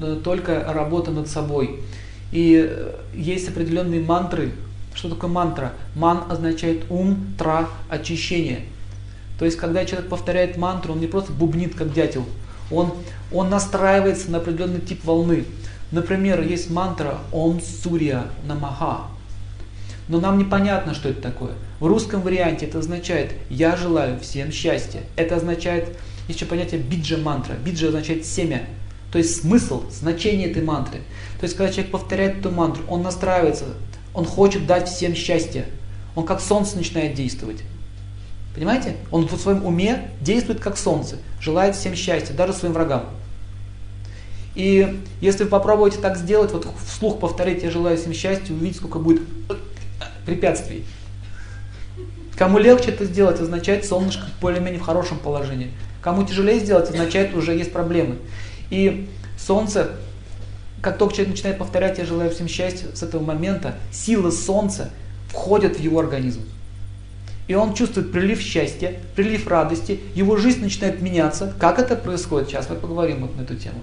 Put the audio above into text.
э, только работа над собой. И э, есть определенные мантры. Что такое мантра? Ман означает ум, тра, очищение. То есть, когда человек повторяет мантру, он не просто бубнит, как дятел. Он, он настраивается на определенный тип волны. Например, есть мантра Ом Сурья Намаха. Но нам непонятно, что это такое. В русском варианте это означает «я желаю всем счастья». Это означает еще понятие биджа мантра. Биджа означает семя. То есть смысл, значение этой мантры. То есть, когда человек повторяет эту мантру, он настраивается, он хочет дать всем счастье. Он как солнце начинает действовать. Понимаете? Он в своем уме действует как солнце, желает всем счастья, даже своим врагам. И если вы попробуете так сделать, вот вслух повторить «я желаю всем счастья», увидите, сколько будет препятствий. Кому легче это сделать, означает солнышко более-менее в хорошем положении. Кому тяжелее сделать, означает уже есть проблемы. И солнце, как только человек начинает повторять «я желаю всем счастья», с этого момента сила солнца входит в его организм. И он чувствует прилив счастья, прилив радости, его жизнь начинает меняться. Как это происходит? Сейчас мы поговорим вот на эту тему.